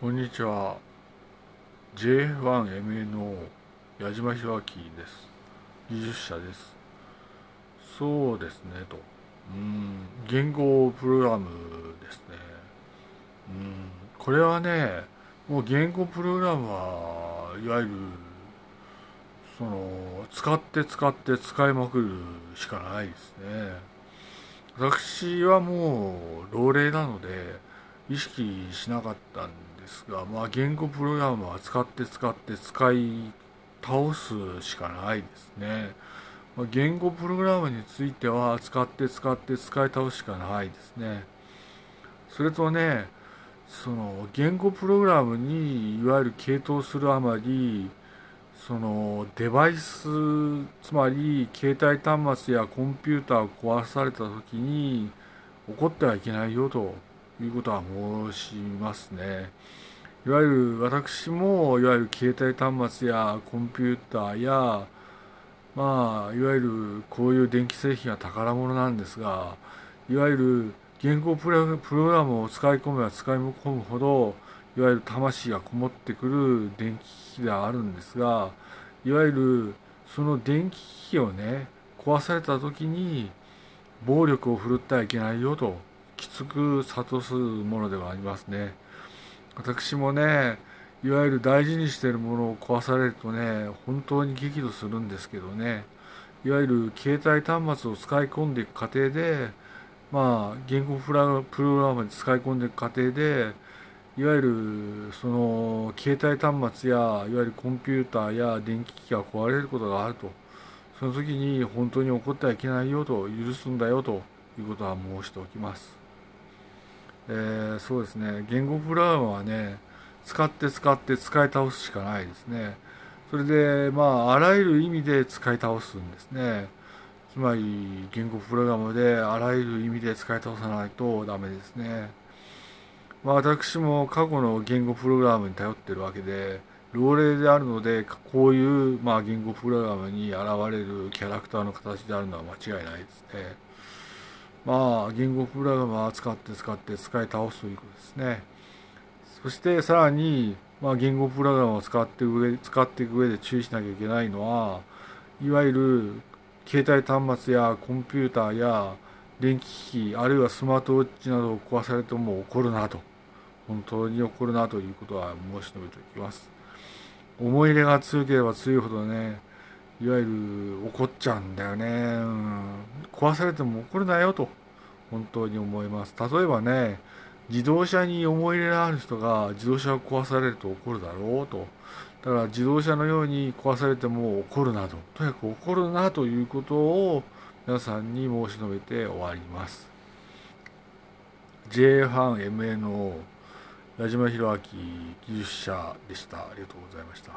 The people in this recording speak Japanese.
こんにちは。JF1MNO 矢島弘明です。技術者です。そうですねと。うん言語プログラムですね。うんこれはねもう言語プログラムはいわゆるその使って使って使いまくるしかないですね。私はもう老齢なので意識しなかったんですが、まあ、言語プログラムは使って使って使い倒すしかないですね。まあ、言語プログラムについては使って使って使い倒すしかないですね。それとね、その言語プログラムにいわゆる傾倒するあまり、そのデバイス、つまり携帯端末やコンピューターを壊された時に怒ってはいけないよということは申しますね。いわゆる私もいわゆる携帯端末やコンピューターやまあいわゆるこういう電気製品は宝物なんですがいわゆる言語プログラムを使い込めば使い込むほどいわゆる魂がこもってくる電気機器ではあるんですがいわゆるその電気機器をね壊された時に暴力を振るってはいけないよときつく諭すものではありますね。私もね、いわゆる大事にしているものを壊されるとね、本当に激怒するんですけどね、いわゆる携帯端末を使い込んでいく過程で、まあ、言語プログラムに使い込んでいく過程で、いわゆるその携帯端末やいわゆるコンピューターや電気機器が壊れることがあるとその時に本当に怒ってはいけないよと許すんだよということは申しておきます。えー、そうですね。言語プログラムはね使って使って使い倒すしかないですね。それでまああらゆる意味で使い倒すんですね。つまり言語プログラムであらゆる意味で使い倒さないとダメですね。まあ私も過去の言語プログラムに頼ってるわけで老齢であるのでこういうまあ言語プログラムに現れるキャラクターの形であるのは間違いないですね。まあ、言語プログラムを使って使って使い倒すということですね。そしてさらに、まあ、言語プログラムを使って上使っていく上で注意しなきゃいけないのは、いわゆる携帯端末やコンピューターや電気機器、あるいはスマートウォッチなどを壊されても怒るなと。本当に怒るなということは申し述べておきます。思い入れが強ければ強いほどね、いわゆる怒っちゃうんだよね、うん、壊されても怒るなよと本当に思います。例えばね自動車に思い入れのある人が自動車を壊されると怒るだろうと。だから自動車のように壊されても怒るなと。とにかく怒るなということを皆さんに申し述べて終わります。J ファン MNO 矢島弘明技術者でした。ありがとうございました。